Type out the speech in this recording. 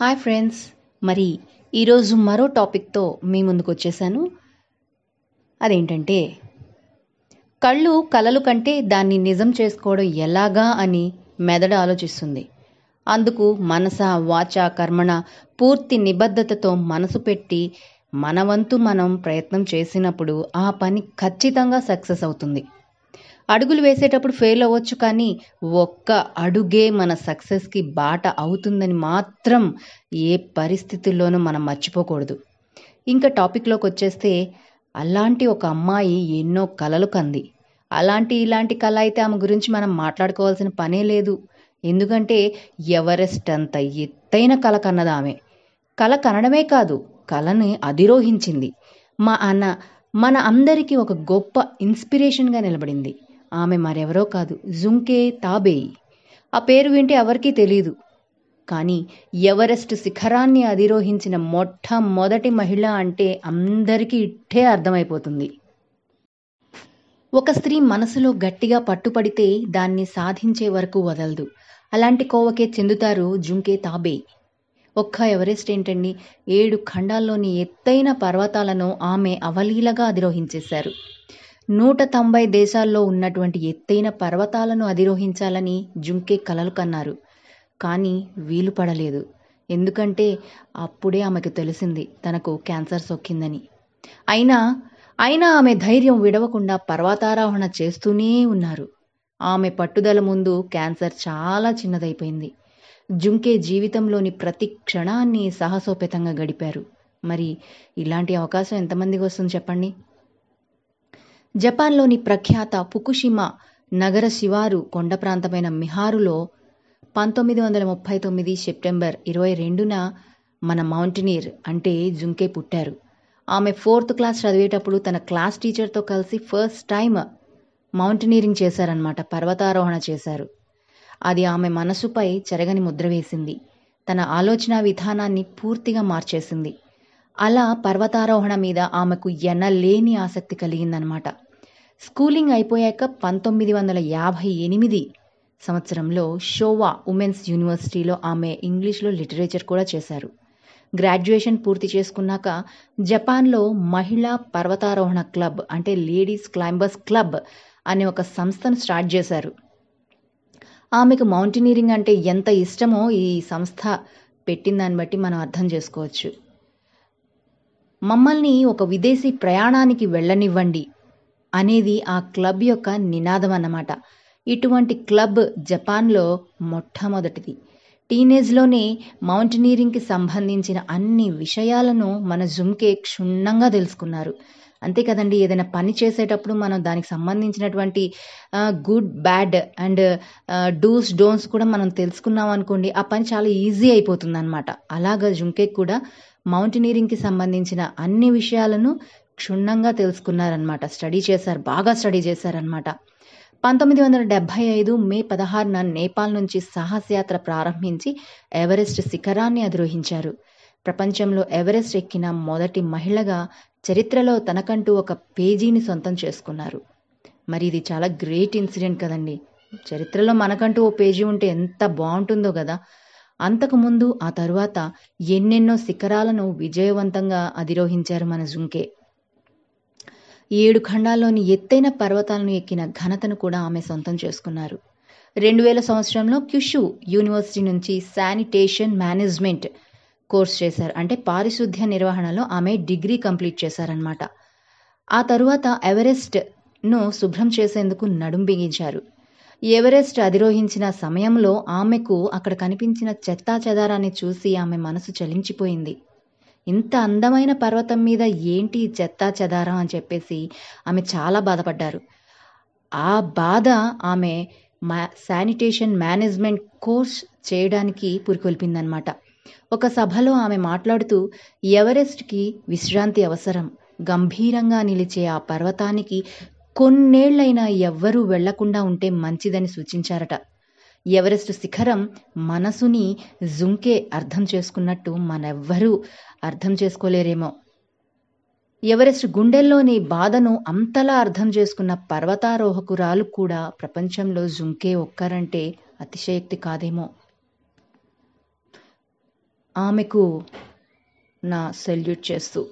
Hi friends. మరి ఈరోజు మరో టాపిక్తో మీ ముందుకు వచ్చేసాను. అదేంటంటే కళ్ళు కలలు కంటే దాన్ని నిజం చేసుకోవడం ఎలాగా అని మెదడు ఆలోచిస్తుంది. అందుకు మనస వాచ కర్మణ పూర్తి నిబద్ధతతో మనసు పెట్టి మన వంతు మనం ప్రయత్నం చేసినప్పుడు ఆ పని ఖచ్చితంగా సక్సెస్ అవుతుంది. అడుగులు వేసేటప్పుడు ఫెయిల్ అవ్వచ్చు కానీ ఒక్క అడుగే మన సక్సెస్కి బాట అవుతుందని మాత్రం ఏ పరిస్థితుల్లోనూ మనం మర్చిపోకూడదు. ఇంకా టాపిక్లోకి వచ్చేస్తే అలాంటి ఒక అమ్మాయి ఎన్నో కలలు కంది. అలాంటి ఇలాంటి కళ అయితే ఆమె గురించి మనం మాట్లాడుకోవాల్సిన పనే లేదు. ఎందుకంటే ఎవరెస్ట్ అంత ఎత్తైన కళ కన్నది ఆమె. కళ కనడమే కాదు కళని అధిరోహించింది. మా అన్న మన అందరికీ ఒక గొప్ప ఇన్స్పిరేషన్గా నిలబడింది. ఆమె మరెవరో కాదు. జుంకే తాబేయి. ఆ పేరు వింటే ఎవరికీ తెలియదు కానీ ఎవరెస్ట్ శిఖరాన్ని అధిరోహించిన మొట్టమొదటి మహిళ అంటే అందరికీ ఇట్టే అర్థమైపోతుంది. ఒక స్త్రీ మనసులో గట్టిగా పట్టుపడితే దాన్ని సాధించే వరకు వదలదు. అలాంటి కోవకే చెందుతారు జుంకే తాబేయి. ఒక్క ఎవరెస్ట్ ఏంటండి? ఏడు ఖండాల్లోని ఎత్తైన పర్వతాలను ఆమె అవలీలగా అధిరోహించేశారు. నూట తొంభై దేశాల్లో ఉన్నటువంటి ఎత్తైన పర్వతాలను అధిరోహించాలని జుంకే కలలు కన్నారు. కానీ వీలు పడలేదు. ఎందుకంటే అప్పుడే ఆమెకు తెలిసింది తనకు క్యాన్సర్ సోకిందని. అయినా అయినా ఆమె ధైర్యం విడవకుండా పర్వతారోహణ చేస్తూనే ఉన్నారు. ఆమె పట్టుదల ముందు క్యాన్సర్ చాలా చిన్నదైపోయింది. జుంకే జీవితంలోని ప్రతి క్షణాన్ని సాహసోపేతంగా గడిపారు. మరి ఇలాంటి అవకాశం ఎంతమందికి వస్తుంది చెప్పండి? జపాన్లోని ప్రఖ్యాత ఫుకుషిమా నగర శివారు కొండ ప్రాంతమైన మిహారులో పంతొమ్మిది వందల ముప్పై తొమ్మిది సెప్టెంబర్ ఇరవై రెండున మన మౌంటనీర్ అంటే జుంకే పుట్టారు. ఆమె ఫోర్త్ క్లాస్ చదివేటప్పుడు తన క్లాస్ టీచర్తో కలిసి ఫస్ట్ టైం మౌంటనీరింగ్ చేశారనమాట పర్వతారోహణ చేశారు. అది ఆమె మనసుపై చెరగని ముద్ర వేసింది. తన ఆలోచన విధానాన్ని పూర్తిగా మార్చేసింది. అలా పర్వతారోహణ మీద ఆమెకు ఎనలేని ఆసక్తి కలిగిందనమాట స్కూలింగ్ అయిపోయాక పంతొమ్మిది వందల యాభై ఎనిమిది సంవత్సరంలో షోవా ఉమెన్స్ యూనివర్సిటీలో ఆమె ఇంగ్లీష్లో లిటరేచర్ కూడా చేశారు. గ్రాడ్యుయేషన్ పూర్తి చేసుకున్నాక జపాన్లో మహిళా పర్వతారోహణ క్లబ్ అంటే లేడీస్ క్లైంబర్స్ క్లబ్ అనే ఒక సంస్థను స్టార్ట్ చేశారు. ఆమెకు మౌంటైనీరింగ్ అంటే ఎంత ఇష్టమో ఈ సంస్థ పెట్టిన దాన్ని బట్టి మనం అర్థం చేసుకోవచ్చు. మమ్మల్ని ఒక విదేశీ ప్రయాణానికి వెళ్ళనివ్వండి అనేది ఆ క్లబ్ యొక్క నినాదం అన్నమాట. ఇటువంటి క్లబ్ జపాన్లో మొట్టమొదటిది. టీనేజ్లోనే మౌంటనీరింగ్కి సంబంధించిన అన్ని విషయాలను మన జుమ్కే క్షుణ్ణంగా తెలుసుకున్నారు. అంతే కదండి ఏదైనా పని చేసేటప్పుడు మనం దానికి సంబంధించినటువంటి good bad and dos don'ts కూడా మనం తెలుసుకున్నాం అనుకోండి ఆ పని చాలా ఈజీ అయిపోతుంది అనమాట అలాగా జుంకేక్ కూడా మౌంటనీరింగ్కి సంబంధించిన అన్ని విషయాలను క్షుణ్ణంగా తెలుసుకున్నారనమాట స్టడీ చేశారు బాగా స్టడీ చేశారనమాట పంతొమ్మిది వందల డెబ్భై ఐదు మే పదహారున నేపాల్ నుంచి సాహసయాత్ర ప్రారంభించి ఎవరెస్ట్ శిఖరాన్ని అధిరోహించారు. ప్రపంచంలో ఎవరెస్ట్ ఎక్కిన మొదటి మహిళగా చరిత్రలో తనకంటూ ఒక పేజీని సొంతం చేసుకున్నారు. మరి ఇది చాలా గ్రేట్ ఇన్సిడెంట్ కదండి. చరిత్రలో మనకంటూ ఓ పేజీ ఉంటే ఎంత బాగుంటుందో కదా. అంతకుముందు ఆ తరువాత ఎన్నెన్నో శిఖరాలను విజయవంతంగా అధిరోహించారు మన జుంకే. ఏడు ఖండాల్లోని ఎత్తైన పర్వతాలను ఎక్కిన ఘనతను కూడా ఆమె సొంతం చేసుకున్నారు. రెండు వేల సంవత్సరంలో క్యుషు యూనివర్సిటీ నుంచి శానిటేషన్ మేనేజ్మెంట్ కోర్స్ చేశారు. అంటే పారిశుద్ధ్య నిర్వహణలో ఆమె డిగ్రీ కంప్లీట్ చేశారనమాట ఆ తరువాత ఎవరెస్ట్ను శుభ్రం చేసేందుకు నడుం బిగించారు. ఎవరెస్ట్ అధిరోహించిన సమయంలో ఆమెకు అక్కడ కనిపించిన చెత్తా చెదారాన్ని చూసి ఆమె మనసు చలించిపోయింది. ఇంత అందమైన పర్వతం మీద ఏంటి చెత్తా చెదారం అని చెప్పేసి ఆమె చాలా బాధపడ్డారు. ఆ బాధ ఆమె మా శానిటేషన్ మేనేజ్మెంట్ కోర్స్ చేయడానికి పురికొల్పిందనమాట ఒక సభలో ఆమె మాట్లాడుతూ ఎవరెస్ట్కి విశ్రాంతి అవసరం. గంభీరంగా నిలిచే ఆ పర్వతానికి కొన్నేళ్ళైనా ఎవ్వరూ వెళ్ళకుండా ఉంటే మంచిదని సూచించారట. ఎవరెస్ట్ శిఖరం మనసుని జుంకే అర్థం చేసుకున్నట్టు మనెవ్వరూ అర్థం చేసుకోలేరేమో. ఎవరెస్ట్ గుండెల్లోని బాధను అంతలా అర్థం చేసుకున్న పర్వతారోహకురాలు కూడా ప్రపంచంలో జుంకే ఒక్కరంటే అతిశయక్తి కాదేమో. ఆమెకు నా సెల్యూట్ చేస్తూ